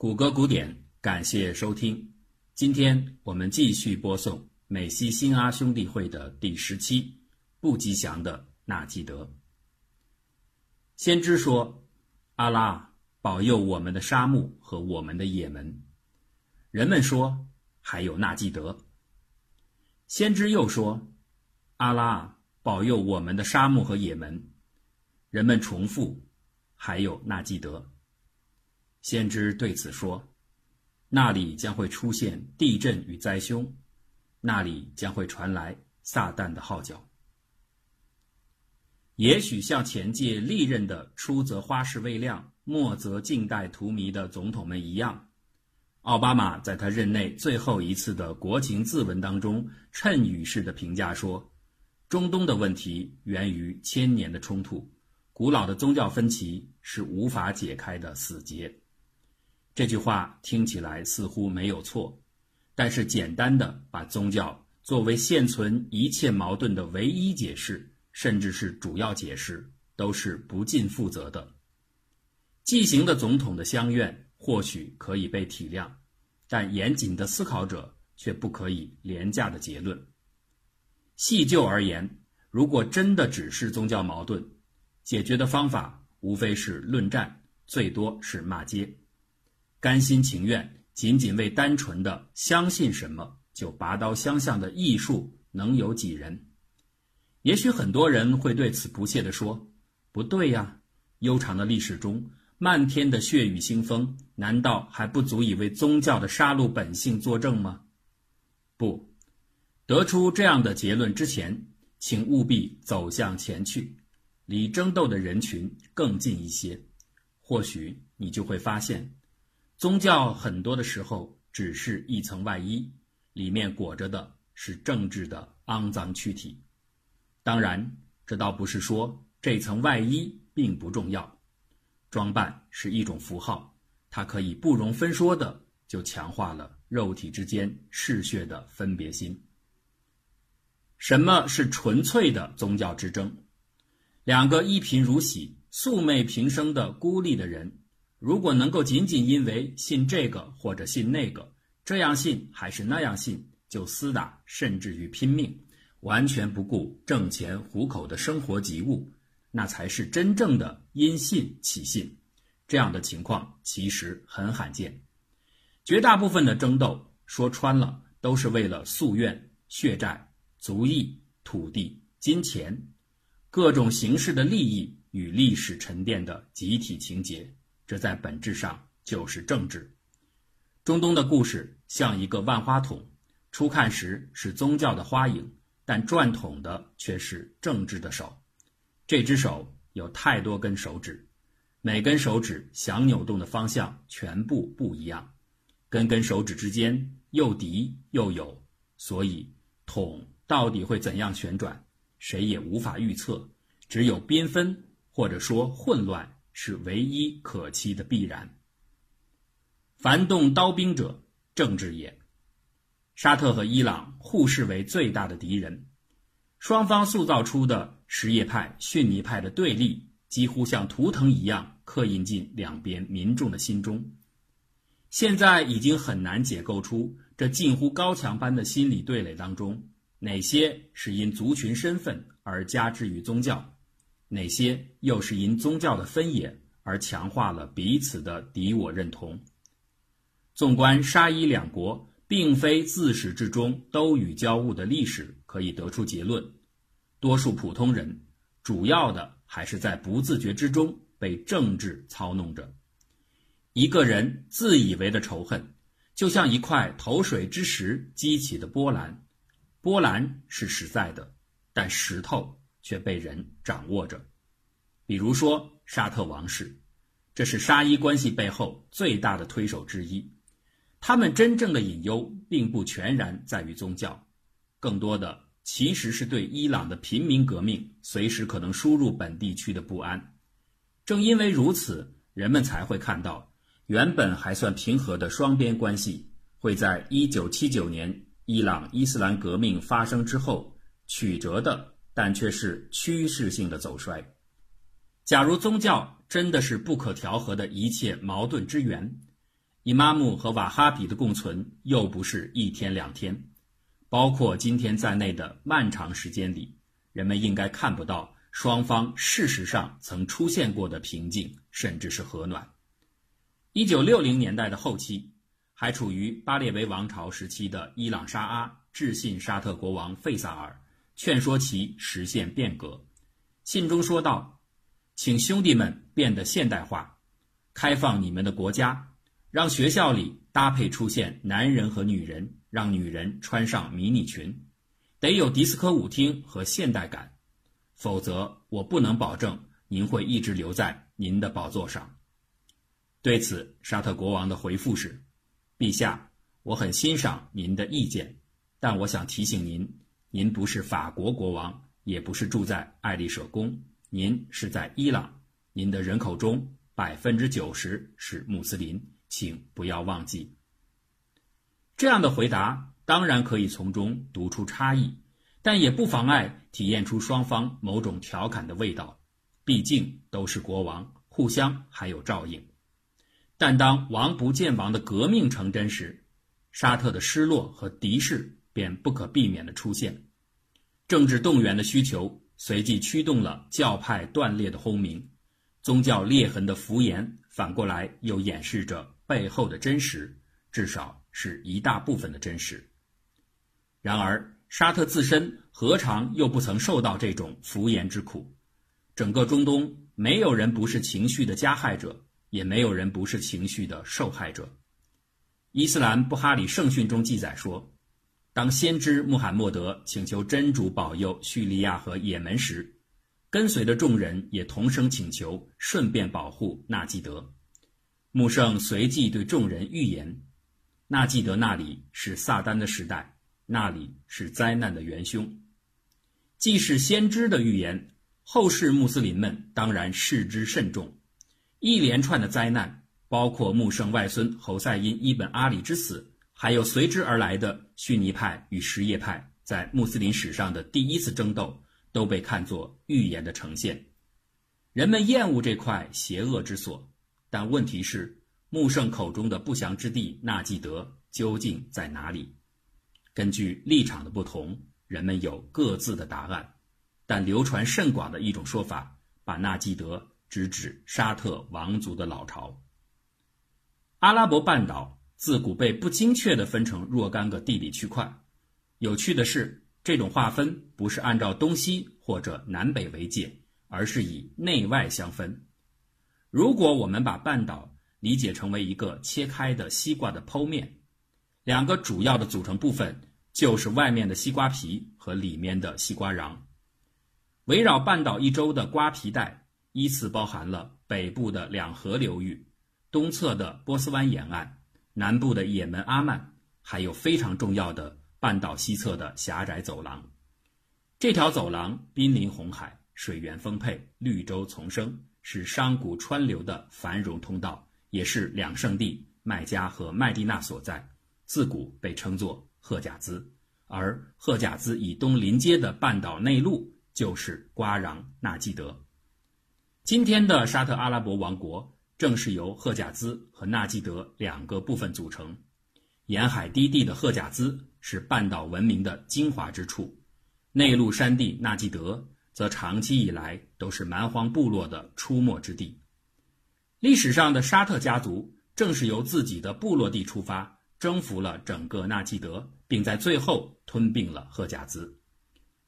谷歌古典，感谢收听。今天我们继续播送美西新阿兄弟会的第十期，不吉祥的纳吉德。先知说：“阿拉保佑我们的沙漠和我们的也门。”人们说：“还有纳吉德。”先知又说：“阿拉保佑我们的沙漠和也门。”人们重复：“还有纳吉德。”先知对此说：“那里将会出现地震与灾凶，那里将会传来撒旦的号角。也许像前届历任的出则花式未亮，末则静待荼蘼的总统们一样，奥巴马在他任内最后一次的国情咨文当中，谶语式的评价说：中东的问题源于千年的冲突，古老的宗教分歧是无法解开的死结。”这句话听起来似乎没有错，但是简单的把宗教作为现存一切矛盾的唯一解释，甚至是主要解释，都是不尽负责的。既行的总统的相愿或许可以被体谅，但严谨的思考者却不可以廉价的结论。细究而言，如果真的只是宗教矛盾，解决的方法无非是论战，最多是骂街。甘心情愿，仅仅为单纯的相信什么就拔刀相向的艺术，能有几人？也许很多人会对此不屑地说：“不对呀，悠长的历史中，漫天的血雨腥风，难道还不足以为宗教的杀戮本性作证吗？”不，得出这样的结论之前，请务必走向前去，离争斗的人群更近一些，或许你就会发现。宗教很多的时候只是一层外衣，里面裹着的是政治的肮脏躯体。当然，这倒不是说这层外衣并不重要，装扮是一种符号，它可以不容分说的就强化了肉体之间嗜血的分别心。什么是纯粹的宗教之争？两个一贫如洗、素昧平生的孤立的人。如果能够仅仅因为信这个或者信那个，这样信还是那样信就厮打，甚至于拼命，完全不顾挣钱糊口的生活急务，那才是真正的因信起信。这样的情况其实很罕见。绝大部分的争斗，说穿了都是为了夙愿、血债、族裔、土地、金钱，各种形式的利益与历史沉淀的集体情节。这在本质上就是政治。中东的故事像一个万花筒，初看时是宗教的花影，但转筒的却是政治的手。这只手有太多根手指，每根手指想扭动的方向全部不一样，根根手指之间又敌又友，所以筒到底会怎样旋转，谁也无法预测。只有缤纷，或者说混乱。是唯一可期的必然。凡动刀兵者，政治也。沙特和伊朗互视为最大的敌人，双方塑造出的什叶派、逊尼派的对立，几乎像图腾一样刻印进两边民众的心中。现在已经很难解构出这近乎高墙般的心理对垒当中，哪些是因族群身份而加之于宗教。哪些又是因宗教的分野而强化了彼此的敌我认同？纵观沙伊两国并非自始至终都与交恶的历史，可以得出结论：多数普通人，主要的还是在不自觉之中被政治操弄着。一个人自以为的仇恨，就像一块投水之石激起的波澜，波澜是实在的，但石头。却被人掌握着，比如说沙特王室，这是沙伊关系背后最大的推手之一。他们真正的隐忧并不全然在于宗教，更多的其实是对伊朗的平民革命随时可能输入本地区的不安。正因为如此，人们才会看到，原本还算平和的双边关系，会在1979年伊朗伊斯兰革命发生之后曲折的。但却是趋势性的走衰。假如宗教真的是不可调和的一切矛盾之源，伊玛目和瓦哈比的共存又不是一天两天，包括今天在内的漫长时间里，人们应该看不到双方事实上曾出现过的平静，甚至是和暖。一九六零年代的后期，还处于巴列维王朝时期的伊朗沙阿致信沙特国王费萨尔，劝说其实现变革。信中说道：“请兄弟们变得现代化，开放你们的国家，让学校里搭配出现男人和女人，让女人穿上迷你裙，得有迪斯科舞厅和现代感，否则我不能保证您会一直留在您的宝座上。”对此，沙特国王的回复是：“陛下，我很欣赏您的意见，但我想提醒您，您不是法国国王，也不是住在爱丽舍宫，您是在伊朗，您的人口中百分之九十是穆斯林，请不要忘记。”这样的回答当然可以从中读出差异，但也不妨碍体验出双方某种调侃的味道，毕竟都是国王，互相还有照应。但当王不见王的革命成真时，沙特的失落和敌视便不可避免地出现，政治动员的需求随即驱动了教派断裂的轰鸣，宗教裂痕的浮言反过来又掩饰着背后的真实，至少是一大部分的真实。然而，沙特自身何尝又不曾受到这种浮言之苦？整个中东没有人不是情绪的加害者。也没有人不是情绪的受害者。伊斯兰布哈里圣训中记载说，当先知穆罕默德请求真主保佑叙利亚和也门时，跟随的众人也同声请求，顺便保护纳吉德。穆圣随即对众人预言，纳吉德那里是撒旦的时代，那里是灾难的元凶。既是先知的预言，后世穆斯林们当然视之甚重。一连串的灾难，包括穆圣外孙侯赛因伊本阿里之死，还有随之而来的逊尼派与什叶派在穆斯林史上的第一次争斗，都被看作预言的呈现。人们厌恶这块邪恶之所，但问题是，穆圣口中的不祥之地纳季德究竟在哪里？根据立场的不同，人们有各自的答案，但流传甚广的一种说法，把纳季德。直指沙特王族的老巢。阿拉伯半岛自古被不精确地分成若干个地理区块。有趣的是，这种划分不是按照东西或者南北为界，而是以内外相分。如果我们把半岛理解成为一个切开的西瓜的剖面，两个主要的组成部分就是外面的西瓜皮和里面的西瓜瓤。围绕半岛一周的瓜皮带。依次包含了北部的两河流域、东侧的波斯湾沿岸、南部的也门阿曼，还有非常重要的半岛西侧的狭窄走廊。这条走廊濒临红海，水源丰沛，绿洲丛生，是商贾川流的繁荣通道，也是两圣地麦加和麦地那所在。自古被称作赫贾兹，而赫贾兹以东临街的半岛内陆就是瓜壤纳基德。今天的沙特阿拉伯王国正是由赫贾兹和纳吉德两个部分组成。沿海低地的赫贾兹是半岛文明的精华之处，内陆山地纳吉德则长期以来都是蛮荒部落的出没之地。历史上的沙特家族正是由自己的部落地出发，征服了整个纳吉德，并在最后吞并了赫贾兹。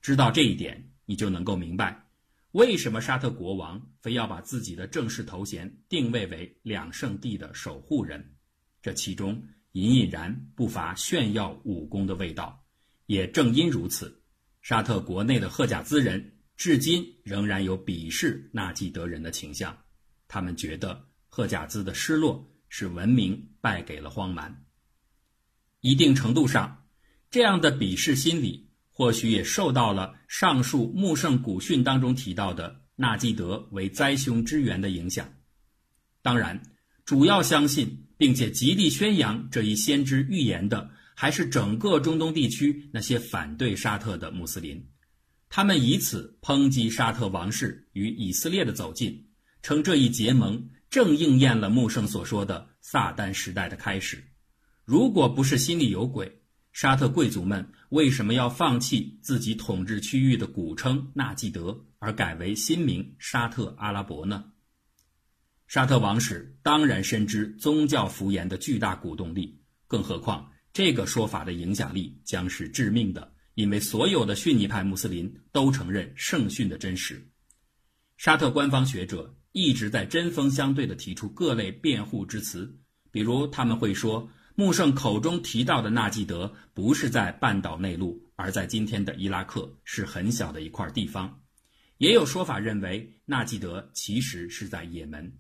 知道这一点，你就能够明白。为什么沙特国王非要把自己的正式头衔定位为两圣地的守护人？这其中隐隐然不乏炫耀武功的味道。也正因如此，沙特国内的赫贾兹人至今仍然有鄙视纳吉德人的倾向。他们觉得赫贾兹的失落是文明败给了荒蛮。一定程度上，这样的鄙视心理。或许也受到了上述穆圣古训当中提到的纳基德为灾凶之源的影响。当然，主要相信并且极力宣扬这一先知预言的，还是整个中东地区那些反对沙特的穆斯林。他们以此抨击沙特王室与以色列的走近，称这一结盟正应验了穆圣所说的撒旦时代的开始。如果不是心里有鬼，沙特贵族们为什么要放弃自己统治区域的古称纳吉德，而改为新名沙特阿拉伯呢？沙特王室当然深知宗教福言的巨大鼓动力，更何况这个说法的影响力将是致命的，因为所有的逊尼派穆斯林都承认圣训的真实。沙特官方学者一直在针锋相对地提出各类辩护之词，比如他们会说。穆圣口中提到的纳吉德不是在半岛内陆，而在今天的伊拉克，是很小的一块地方。也有说法认为纳吉德其实是在也门。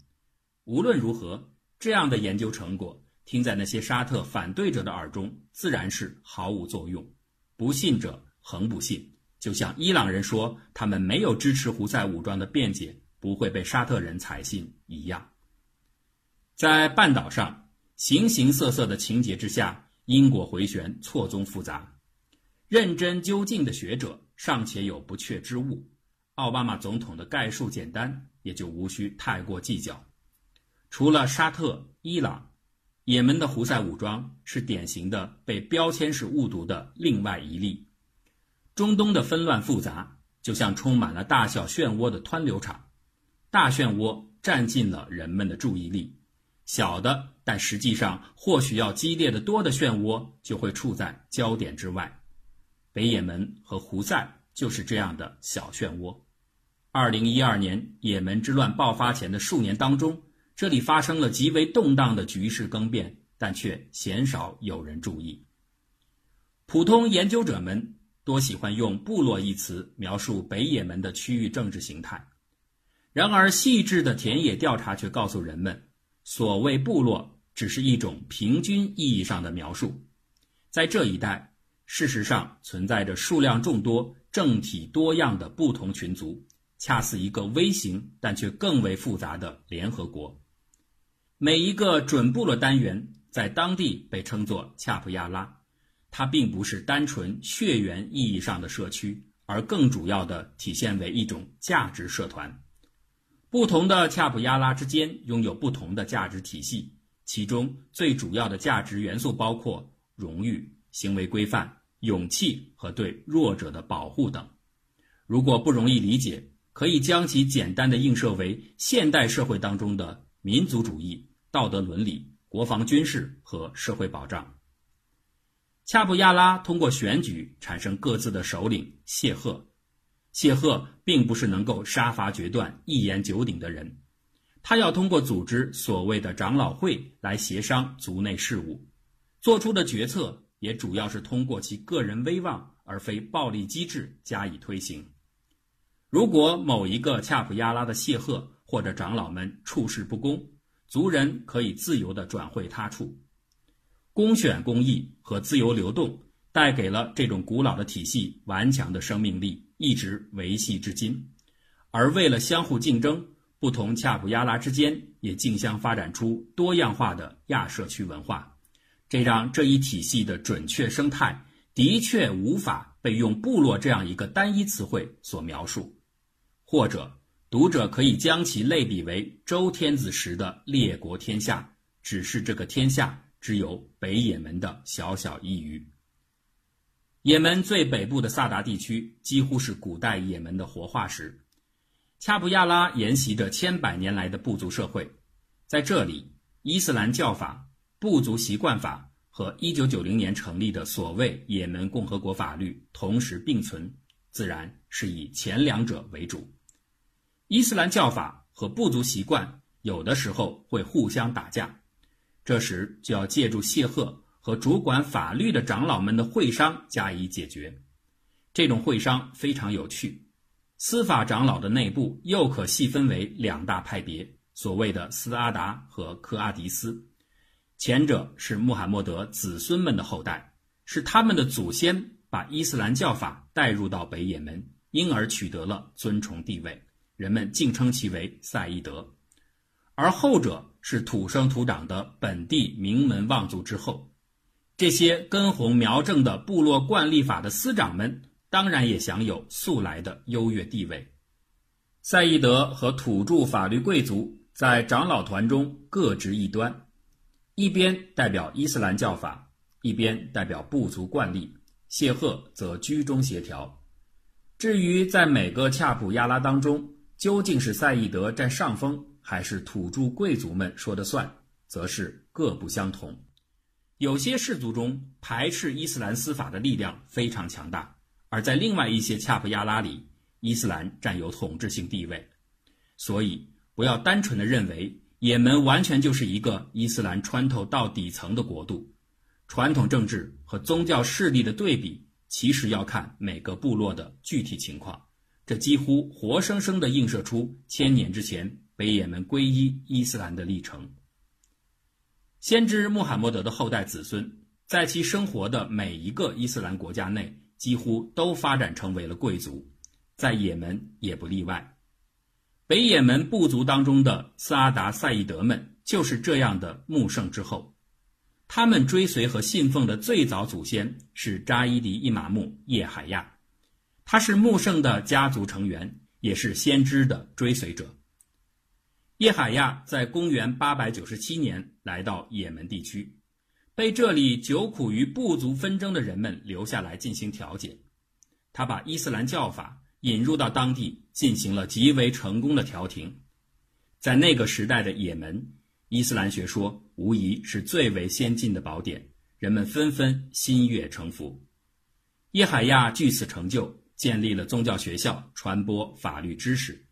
无论如何，这样的研究成果听在那些沙特反对者的耳中，自然是毫无作用。不信者恒不信，就像伊朗人说他们没有支持胡塞武装的辩解不会被沙特人采信一样。在半岛上。形形色色的情节之下，因果回旋，错综复杂。认真究竟的学者尚且有不确之物，奥巴马总统的概述简单，也就无需太过计较。除了沙特、伊朗、也门的胡塞武装是典型的被标签式误读的另外一例。中东的纷乱复杂，就像充满了大小漩涡的湍流场，大漩涡占尽了人们的注意力。小的，但实际上或许要激烈的多的漩涡就会处在焦点之外。北也门和胡塞就是这样的小漩涡。二零一二年也门之乱爆发前的数年当中，这里发生了极为动荡的局势更变，但却鲜少有人注意。普通研究者们多喜欢用“部落”一词描述北也门的区域政治形态，然而细致的田野调查却告诉人们。所谓部落，只是一种平均意义上的描述。在这一带，事实上存在着数量众多、政体多样的不同群族，恰似一个微型但却更为复杂的联合国。每一个准部落单元在当地被称作恰普亚拉，它并不是单纯血缘意义上的社区，而更主要的体现为一种价值社团。不同的恰普亚拉之间拥有不同的价值体系，其中最主要的价值元素包括荣誉、行为规范、勇气和对弱者的保护等。如果不容易理解，可以将其简单的映射为现代社会当中的民族主义、道德伦理、国防军事和社会保障。恰普亚拉通过选举产生各自的首领谢赫。谢赫并不是能够杀伐决断、一言九鼎的人，他要通过组织所谓的长老会来协商族内事务，做出的决策也主要是通过其个人威望而非暴力机制加以推行。如果某一个恰普亚拉的谢赫或者长老们处事不公，族人可以自由地转会他处。公选公议和自由流动带给了这种古老的体系顽强的生命力。一直维系至今，而为了相互竞争，不同恰普亚拉之间也竞相发展出多样化的亚社区文化，这让这一体系的准确生态的确无法被用“部落”这样一个单一词汇所描述，或者读者可以将其类比为周天子时的列国天下，只是这个天下只有北也门的小小一隅。也门最北部的萨达地区几乎是古代也门的活化石。恰布亚拉沿袭着千百年来的部族社会，在这里，伊斯兰教法、部族习惯法和1990年成立的所谓也门共和国法律同时并存，自然是以前两者为主。伊斯兰教法和部族习惯有的时候会互相打架，这时就要借助谢赫。和主管法律的长老们的会商加以解决，这种会商非常有趣。司法长老的内部又可细分为两大派别，所谓的斯阿达和科阿迪斯。前者是穆罕默德子孙们的后代，是他们的祖先把伊斯兰教法带入到北也门，因而取得了尊崇地位，人们竟称其为赛义德。而后者是土生土长的本地名门望族之后。这些根红苗正的部落惯例法的司长们，当然也享有素来的优越地位。赛义德和土著法律贵族在长老团中各执一端，一边代表伊斯兰教法，一边代表部族惯例。谢赫则居中协调。至于在每个恰普亚拉当中，究竟是赛义德占上风，还是土著贵族们说的算，则是各不相同。有些氏族中排斥伊斯兰司法的力量非常强大，而在另外一些恰普亚拉里，伊斯兰占有统治性地位。所以，不要单纯的认为也门完全就是一个伊斯兰穿透到底层的国度。传统政治和宗教势力的对比，其实要看每个部落的具体情况。这几乎活生生地映射出千年之前北也门皈依伊斯兰的历程。先知穆罕默德的后代子孙，在其生活的每一个伊斯兰国家内，几乎都发展成为了贵族，在也门也不例外。北也门部族当中的斯阿达赛义德们，就是这样的穆圣之后。他们追随和信奉的最早祖先是扎伊迪伊玛目叶海亚，他是穆圣的家族成员，也是先知的追随者。叶海亚在公元897年来到也门地区，被这里久苦于部族纷争的人们留下来进行调解。他把伊斯兰教法引入到当地，进行了极为成功的调停。在那个时代的也门。伊斯兰学说无疑是最为先进的宝典，人们纷纷心悦诚服。叶海亚据此成就，建立了宗教学校，传播法律知识，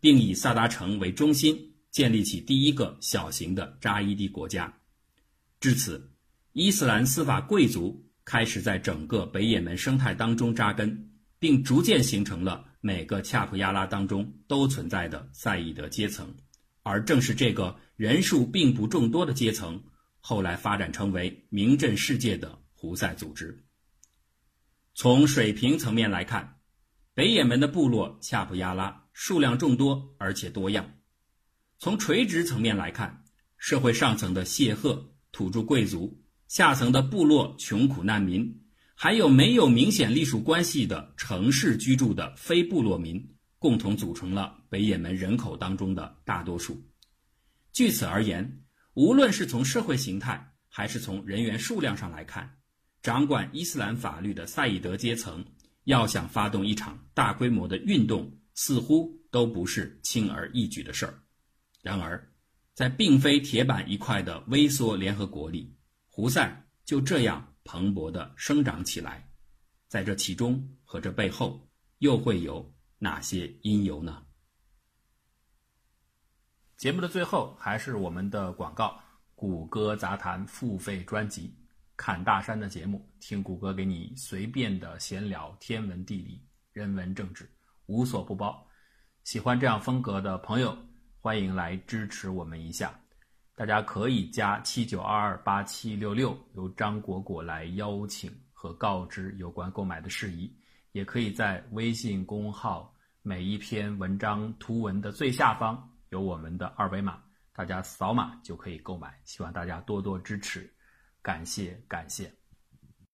并以萨达城为中心，建立起第一个小型的扎伊蒂国家。至此，伊斯兰司法贵族开始在整个北也门生态当中扎根，并逐渐形成了每个恰普亚拉当中都存在的赛义德阶层。而正是这个人数并不众多的阶层，后来发展成为名震世界的胡塞组织。从水平层面来看，北也门的部落恰普亚拉数量众多而且多样；从垂直层面来看，社会上层的谢赫土著贵族，下层的部落穷苦难民，还有没有明显隶属关系的城市居住的非部落民。共同组成了北也门人口当中的大多数。据此而言，无论是从社会形态还是从人员数量上来看，掌管伊斯兰法律的赛义德阶层要想发动一场大规模的运动，似乎都不是轻而易举的事儿。然而，在并非铁板一块的微缩联合国里，胡塞就这样蓬勃地生长起来。在这其中和这背后，又会有。哪些因由呢？节目的最后还是我们的广告：谷歌杂谈付费专辑《侃大山》的节目，听谷歌给你随便的闲聊天文地理、人文政治，无所不包。喜欢这样风格的朋友，欢迎来支持我们一下。大家可以加七九二二八七六六，由张果果来邀请和告知有关购买的事宜。也可以在微信公号每一篇文章图文的最下方有我们的二维码，大家扫码就可以购买。希望大家多多支持，感谢感谢。